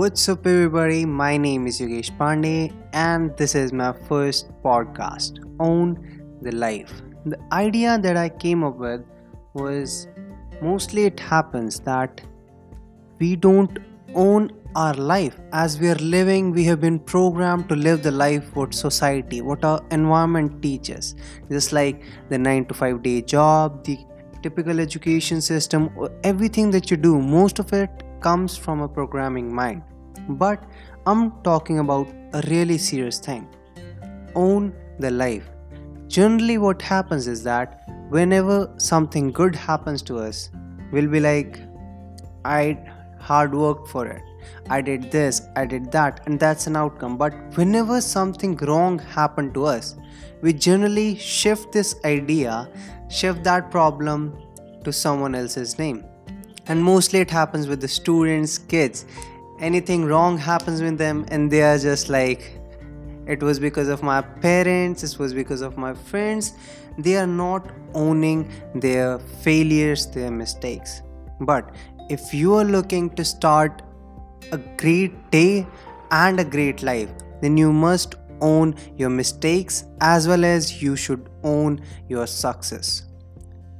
What's up, everybody? My name is Yogesh Pandey, and this is my first podcast, Own the Life. The idea that I came up with was mostly it happens that we don't own our life as we are living we have been programmed to live the life what society what our environment teaches just like the 9 to 5 day job the typical education system everything that you do most of it comes from a programming mind. But i'm talking about a really serious thing. Own the life. Generally what happens is that whenever something good happens to us we'll be like i hard worked for it. I did this i did that and that's an outcome. But whenever something wrong happened to us we generally shift this idea shift that problem to someone else's name and mostly it happens with the students kids. Anything wrong happens with them and they are just like it was because of my parents it was because of my friends. They are not owning their failures their mistakes. But if you are looking to start a great day and a great life then you must own your mistakes as well as you should own your success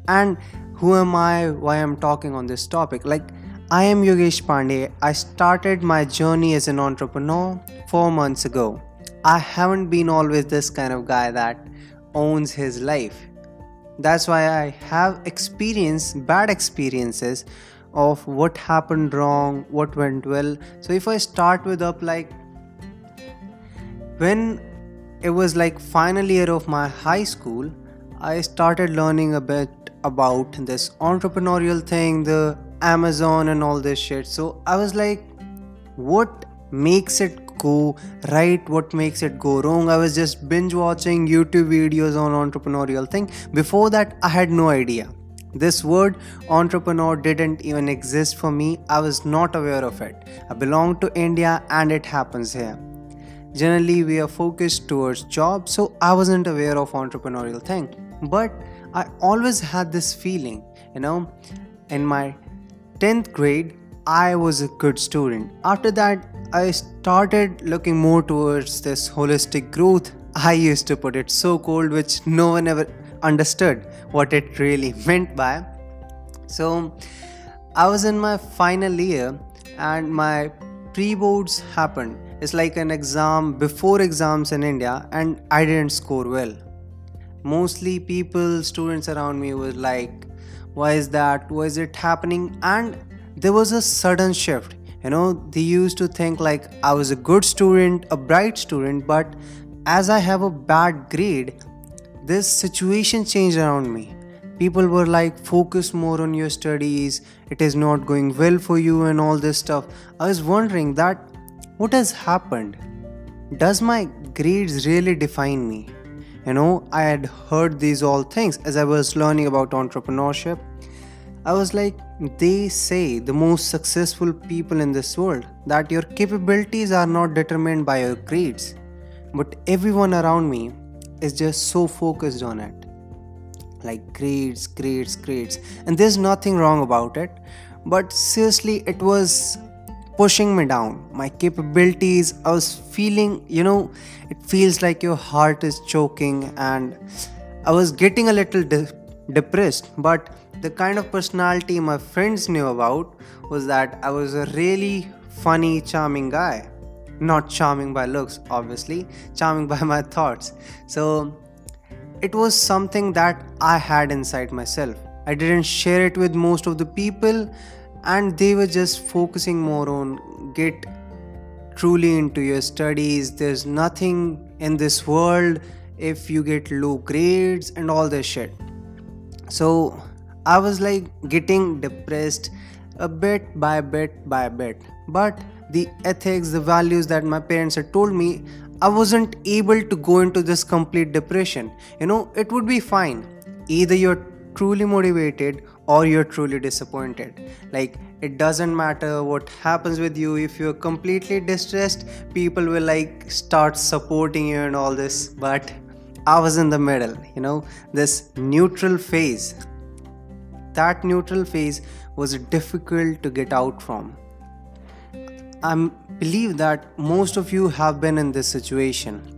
and who am I, why I'm talking on this topic. Like, I am Yogesh Pandey. I started my journey as an entrepreneur four months ago. I haven't been always this kind of guy that owns his life. That's why I have experienced bad experiences of what happened wrong, what went well. So if I start with up like when it was like final year of my high school, I started learning a bit about this entrepreneurial thing, the Amazon and all this shit. So I was like, what makes it go right? What makes it go wrong? I was just binge watching YouTube videos on entrepreneurial thing. Before that, I had no idea. This word entrepreneur didn't even exist for me. I was not aware of it. I belong to India and it happens here. Generally, we are focused towards jobs, so I wasn't aware of entrepreneurial thing. But I always had this feeling, you know, in my 10th grade, I was a good student. After that, I started looking more towards this holistic growth. I used to put it so cold, which no one ever understood what it really meant by. So, I was in my final year, and my pre boards happened. It's like an exam before exams in India, and I didn't score well mostly people students around me were like why is that? Why is it happening? And there was a sudden shift. You know they used to think like i was a good student a bright student but as i have a bad grade this situation changed around me. People were like focus more on your studies. It is not going well for you and all this stuff. I was wondering that what has happened? Does my grades really define me you know, I had heard these all things as I was learning about entrepreneurship. I was like, they say the most successful people in this world that your capabilities are not determined by your grades, but everyone around me is just so focused on it. Like grades, grades, grades, and there's nothing wrong about it. But seriously, it was pushing me down. My capabilities i was feeling you know it feels like your heart is choking and i was getting a little de- depressed. But the kind of personality my friends knew about was that i was a really funny charming guy. Not charming by looks obviously charming by my thoughts. So it was something that i had inside myself. I didn't share it with most of the people and they were just focusing more on get truly into your studies. There's nothing in this world if you get low grades and all this shit. So i was like getting depressed a bit by a bit by a bit. But the ethics the values that my parents had told me i wasn't able to go into this complete depression. You know it would be fine. Either you're truly motivated or you're truly disappointed. Like, it doesn't matter what happens with you, if you're completely distressed, people will like start supporting you and all this. But I was in the middle, you know, this neutral phase. That neutral phase was difficult to get out from. I believe that most of you have been in this situation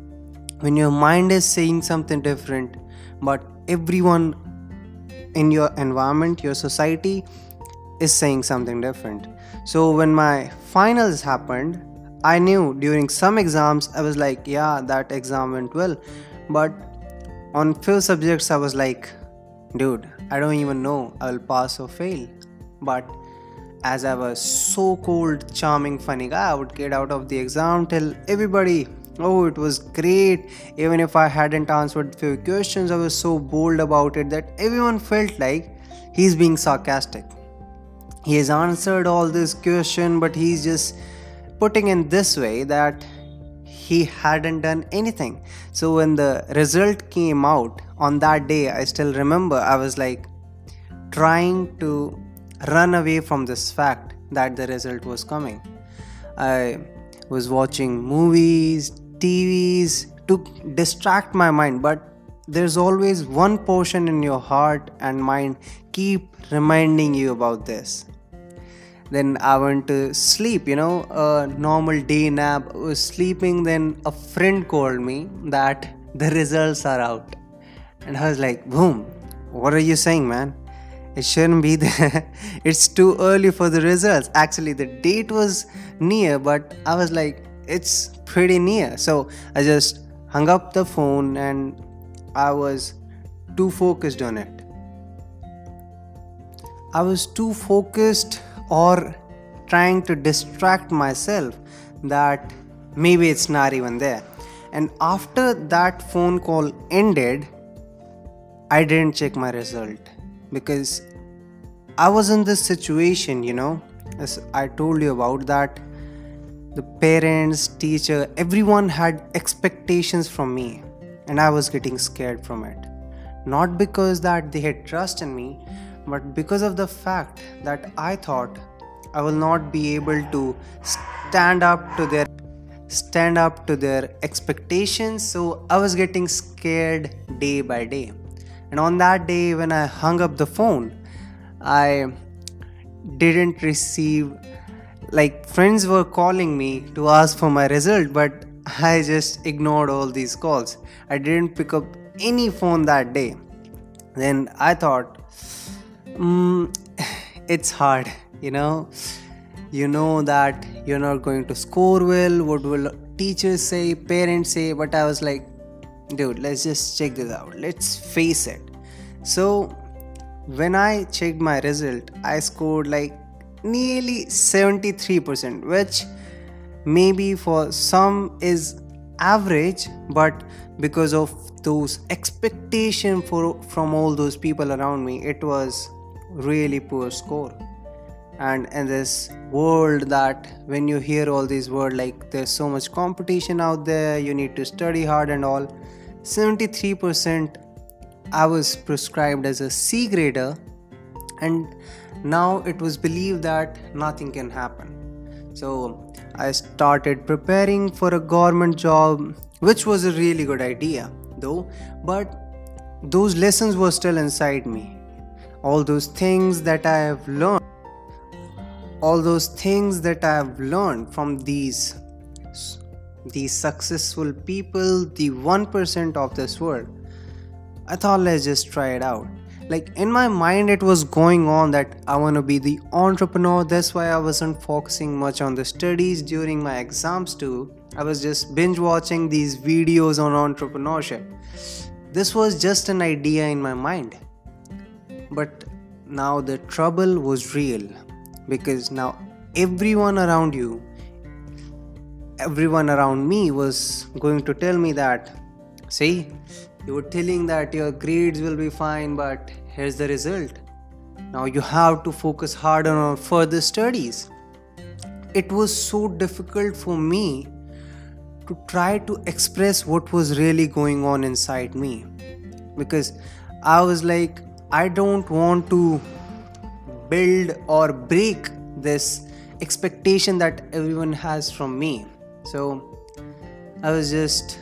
when your mind is saying something different, but everyone in your environment, your society, is saying something different. So when my finals happened, I knew during some exams I was like, yeah, that exam went well. But on few subjects I was like, dude, I don't even know I will pass or fail. But as I was so cold, charming, funny guy, I would get out of the exam, tell everybody, oh, it was great. Even if I hadn't answered few questions, I was so bold about it that everyone felt like he's being sarcastic. He has answered all this question, but he's just putting in this way that he hadn't done anything. So when the result came out on that day, I still remember I was like trying to run away from this fact that the result was coming. I was watching movies, TVs to distract my mind, but there's always one portion in your heart and mind keep reminding you about this. Then I went to sleep, you know, a normal day nap. I was sleeping, then a friend called me that the results are out. And I was like, boom, what are you saying, man? it shouldn't be there it's too early for the results actually the date was near but i was like it's pretty near so i just hung up the phone and i was too focused on it i was too focused or trying to distract myself that maybe it's not even there and after that phone call ended i didn't check my result because I was in this situation, you know, as I told you about that. The parents, teacher, everyone had expectations from me, and I was getting scared from it. Not because that they had trust in me, but because of the fact that I thought I will not be able to stand up to their stand up to their expectations so i was getting scared day by day and on that day, when I hung up the phone, I didn't receive, like, friends were calling me to ask for my result, but I just ignored all these calls. I didn't pick up any phone that day. Then I thought, mm, it's hard, you know. You know that you're not going to score well. What will teachers say, parents say? But I was like, dude let's just check this out let's face it so when i checked my result i scored like nearly 73% which maybe for some is average but because of those expectation for from all those people around me it was really poor score. And in this world that when you hear all these words like there's so much competition out there you need to study hard and all 73% I was prescribed as a C grader, and now it was believed that nothing can happen. So I started preparing for a government job, which was a really good idea, though, but those lessons were still inside me. All those things that I have learned, all those things that I have learned from these the successful people, the 1% of this world. I thought let's just try it out. Like in my mind, it was going on that I want to be the entrepreneur. That's why I wasn't focusing much on the studies during my exams, too. I was just binge watching these videos on entrepreneurship. This was just an idea in my mind. But now the trouble was real because now everyone around you everyone around me was going to tell me that, see, you were telling that your grades will be fine, but here's the result. Now you have to focus hard on further studies. It was so difficult for me to try to express what was really going on inside me because I was like, I don't want to build or break this expectation that everyone has from me. So I was just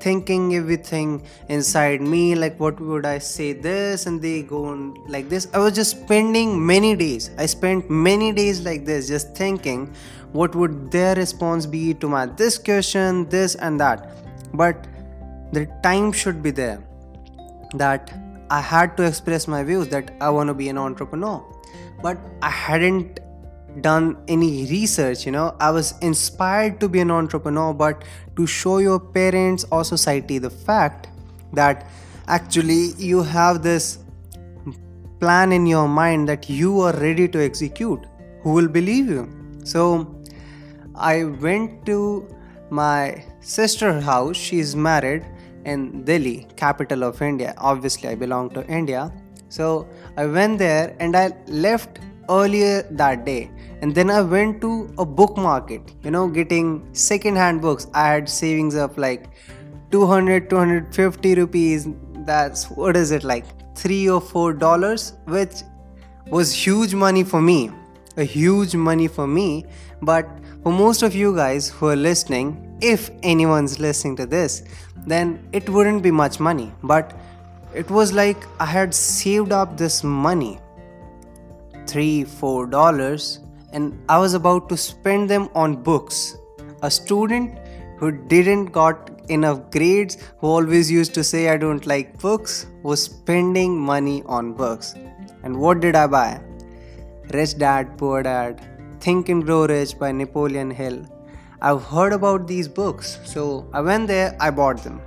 thinking everything inside me like what would i say this? And they go on like this. I was just spending many days. I spent many days like this just thinking what would their response be to my this question this and that. But the time should be there that i had to express my views that i want to be an entrepreneur. But i hadn't done any research you know. I was inspired to be an entrepreneur but to show your parents or society the fact that actually you have this plan in your mind that you are ready to execute who will believe you? So i went to my sister house. She is married in delhi capital of india. Obviously i belong to india. So i went there and i left earlier that day. And then i went to a book market you know getting second hand books. I had savings of like 200 250 rupees. That's what is it like 3 or 4 dollars which was huge money for me. A huge money for me. But for most of you guys who are listening if anyone's listening to this then it wouldn't be much money. But it was like i had saved up this money three, four dollars, and I was about to spend them on books. A student who didn't got enough grades, who always used to say I don't like books, was spending money on books. And what did I buy? Rich Dad, Poor Dad, Think and Grow Rich by Napoleon Hill. I've heard about these books, so I went there, I bought them.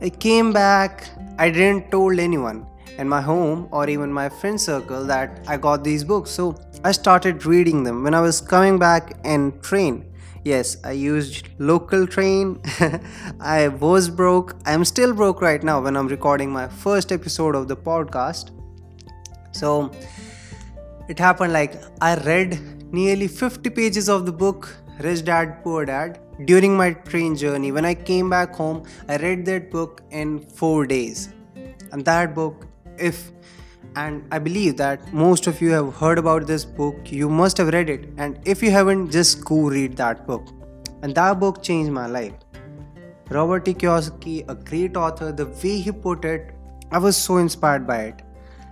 I came back, I didn't told anyone in my home or even my friend circle that I got these books. So I started reading them when I was coming back in train. Yes, I used local train. I was broke. I'm still broke right now when I'm recording my first episode of the podcast. So it happened like I read nearly 50 pages of the book Rich Dad Poor Dad during my train journey. When I came back home, I read that book in 4 days. And that book if and i believe that most of you have heard about this book you must have read it and if you haven't just go read that book. And that book changed my life. Robert t kiyosaki a great author the way he put it i was so inspired by it.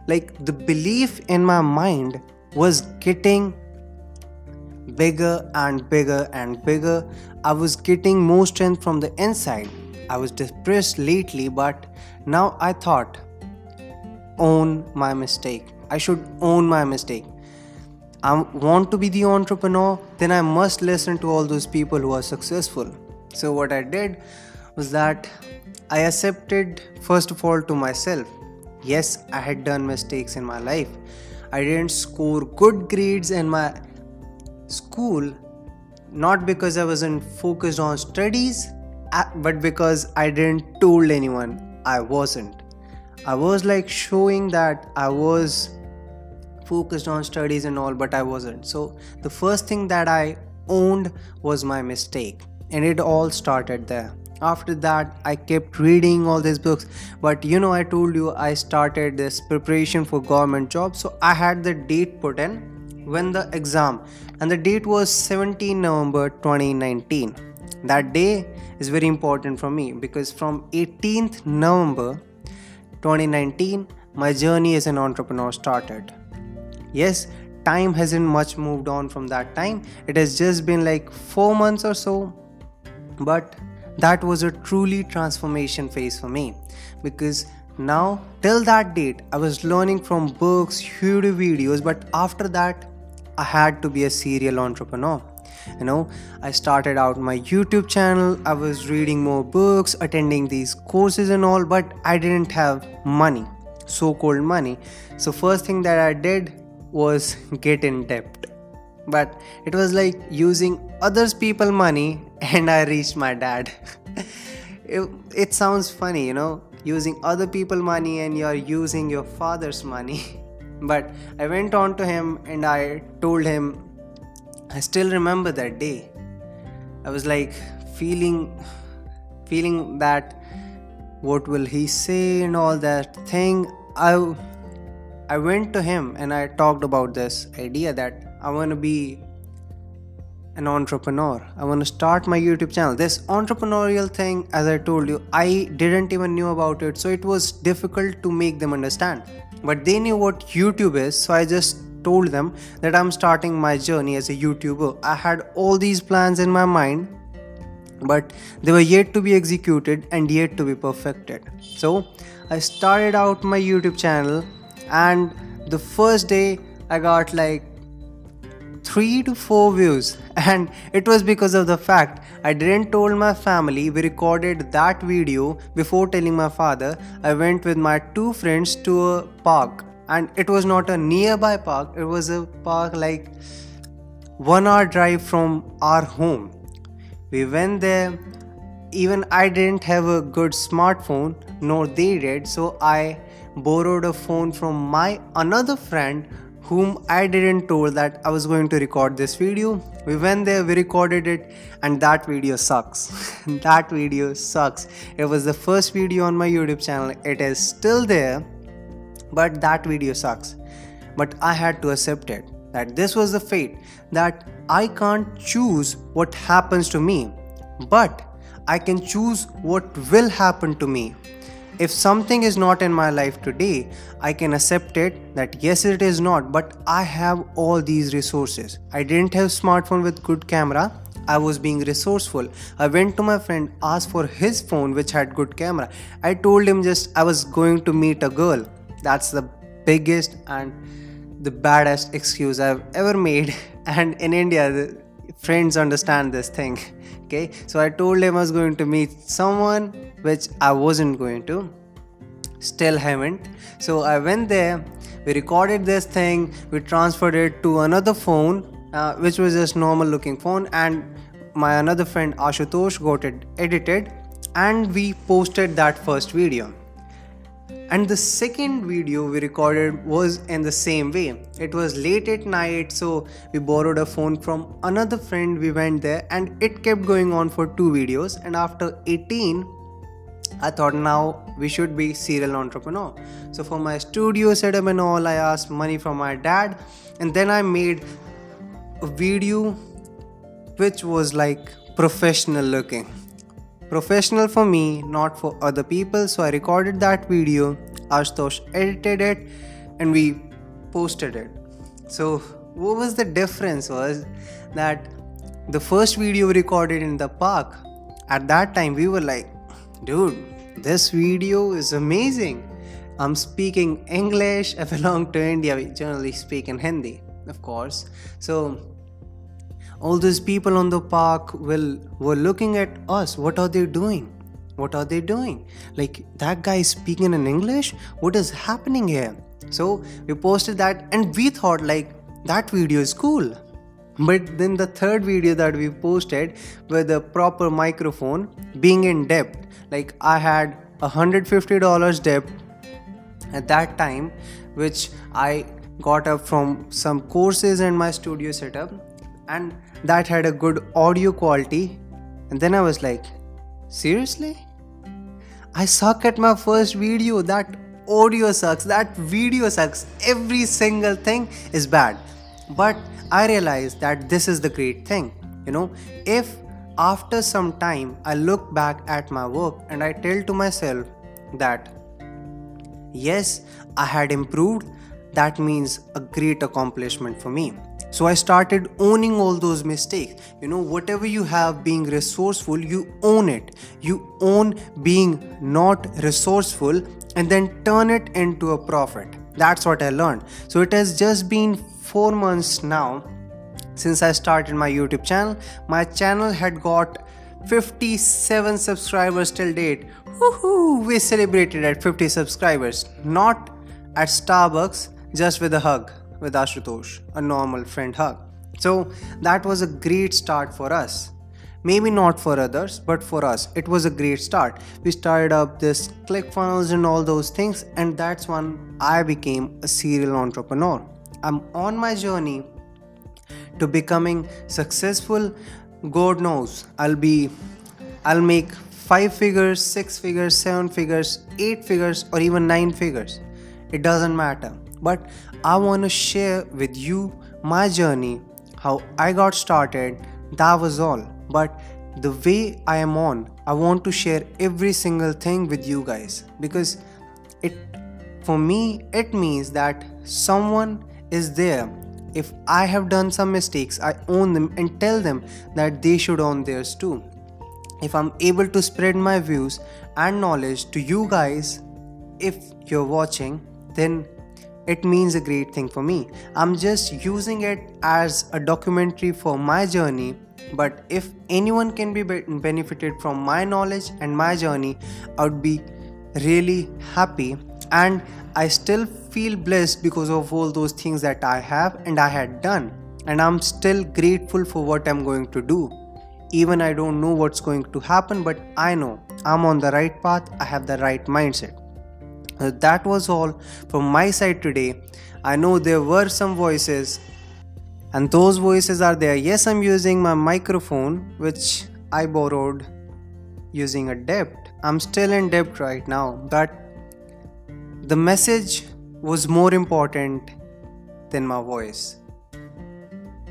Like the belief in my mind was getting bigger and bigger and bigger. I was getting more strength from the inside. I was depressed lately but now i thought own my mistake. I should own my mistake. I want to be the entrepreneur, then I must listen to all those people who are successful. So, what I did was that I accepted, first of all, to myself. Yes, I had done mistakes in my life. I didn't score good grades in my school, not because I wasn't focused on studies, uh, but because I didn't told anyone I wasn't. I was like showing that I was focused on studies and all, but I wasn't. So the first thing that I owned was my mistake, and it all started there. After that, I kept reading all these books, but you know, I told you I started this preparation for government job, so I had the date put in when the exam, and the date was 17 November 2019. That day is very important for me because from 18th November 2019, my journey as an entrepreneur started. Yes, time hasn't much moved on from that time. It has just been like four months or so. But that was a truly transformation phase for me because now, till that date, I was learning from books, YouTube videos, but after that, I had to be a serial entrepreneur you know i started out my youtube channel. I was reading more books attending these courses and all but i didn't have money so called money. So first thing that i did was get in debt. But it was like using others people money and i reached my dad. It, it sounds funny you know using other people money and you're using your father's money. But i went on to him and i told him I still remember that day. I was like feeling feeling that what will he say and all that thing. I I went to him and I talked about this idea that I want to be an entrepreneur. I want to start my YouTube channel. This entrepreneurial thing, as I told you, I didn't even knew about it, so it was difficult to make them understand. But they knew what YouTube is, so I just told them that I'm starting my journey as a YouTuber. I had all these plans in my mind, but they were yet to be executed and yet to be perfected. So I started out my YouTube channel, and the first day I got like 3 to 4 views and it was because of the fact I didn't told my family we recorded that video before telling my father I went with my two friends to a park and it was not a nearby park it was a park like 1 hour drive from our home we went there even I didn't have a good smartphone nor they did so I borrowed a phone from my another friend whom I didn't told that I was going to record this video. We went there, we recorded it, and that video sucks. that video sucks. It was the first video on my YouTube channel. It is still there, but that video sucks. But I had to accept it that this was the fate that I can't choose what happens to me, but I can choose what will happen to me. If something is not in my life today i can accept it that yes it is not but i have all these resources. I didn't have smartphone with good camera. I was being resourceful. I went to my friend asked for his phone which had good camera. I told him just i was going to meet a girl that's the biggest and the baddest excuse i've ever made. And in india friends understand this thing okay? So i told him i was going to meet someone which i wasn't going to. Still haven't. So i went there we recorded this thing we transferred it to another phone uh, which was just normal looking phone and my another friend ashutosh got it edited and we posted that first video and the second video we recorded was in the same way. It was late at night so we borrowed a phone from another friend. We went there and it kept going on for two videos. And after 18 i thought now we should be serial entrepreneur. So for my studio setup and all i asked money from my dad. And then i made a video which was like professional looking professional for me, not for other people. So I recorded that video, Ashutosh edited it, and we posted it. So what was the difference was that the first video recorded in the park, at that time we were like, dude, this video is amazing. I'm speaking English, I belong to India, we generally speak in Hindi, of course. So all these people on the park will were looking at us. What are they doing? What are they doing? Like that guy is speaking in english? What is happening here? So we posted that and we thought like that video is cool. But then the third video that we posted with a proper microphone being in debt. Like i had $150 debt at that time which i got up from some courses and my studio setup and that had a good audio quality. And then I was like, seriously? I suck at my first video. That audio sucks. That video sucks. Every single thing is bad. But I realized that this is the great thing. You know, if after some time I look back at my work and I tell to myself that yes, I had improved, that means a great accomplishment for me. So I started owning all those mistakes. You know, whatever you have being resourceful, you own it. You own being not resourceful and then turn it into a profit. That's what I learned. So it has just been four months now since I started my YouTube channel. My channel had got 57 subscribers till date. Woohoo! We celebrated at 50 subscribers, not at Starbucks, just with a hug with Ashutosh, a normal friend hug. So that was a great start for us. Maybe not for others, but for us, it was a great start. We started up this ClickFunnels and all those things, and that's when I became a serial entrepreneur. I'm on my journey to becoming successful. God knows I'll be, I'll make five figures, six figures, seven figures, eight figures, or even nine figures. It doesn't matter but I want to share with you my journey, how I got started, that was all. But the way I am on, I want to share every single thing with you guys because it for me it means that someone is there if I have done some mistakes, I own them and tell them that they should own theirs too. If I'm able to spread my views and knowledge to you guys, if you're watching, then it means a great thing for me. I'm just using it as a documentary for my journey. But if anyone can be benefited from my knowledge and my journey, I would be really happy. And I still feel blessed because of all those things that I have and I had done. And I'm still grateful for what I'm going to do. Even I don't know what's going to happen, but I know I'm on the right path, I have the right mindset. That was all from my side today. I know there were some voices, and those voices are there. Yes, I'm using my microphone, which I borrowed using a debt. I'm still in debt right now, but the message was more important than my voice.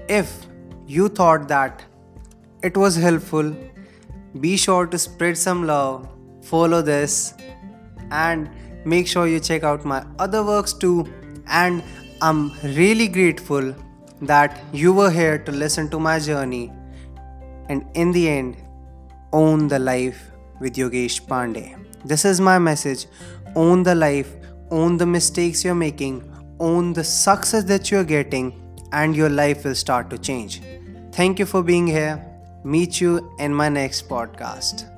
If you thought that it was helpful, be sure to spread some love, follow this, and make sure you check out my other works too. And I'm really grateful that you were here to listen to my journey. And in the end, own the life with Yogesh Pandey. This is my message own the life own the mistakes you're making, own the success that you're getting, and your life will start to change. Thank you for being here. Meet you in my next podcast.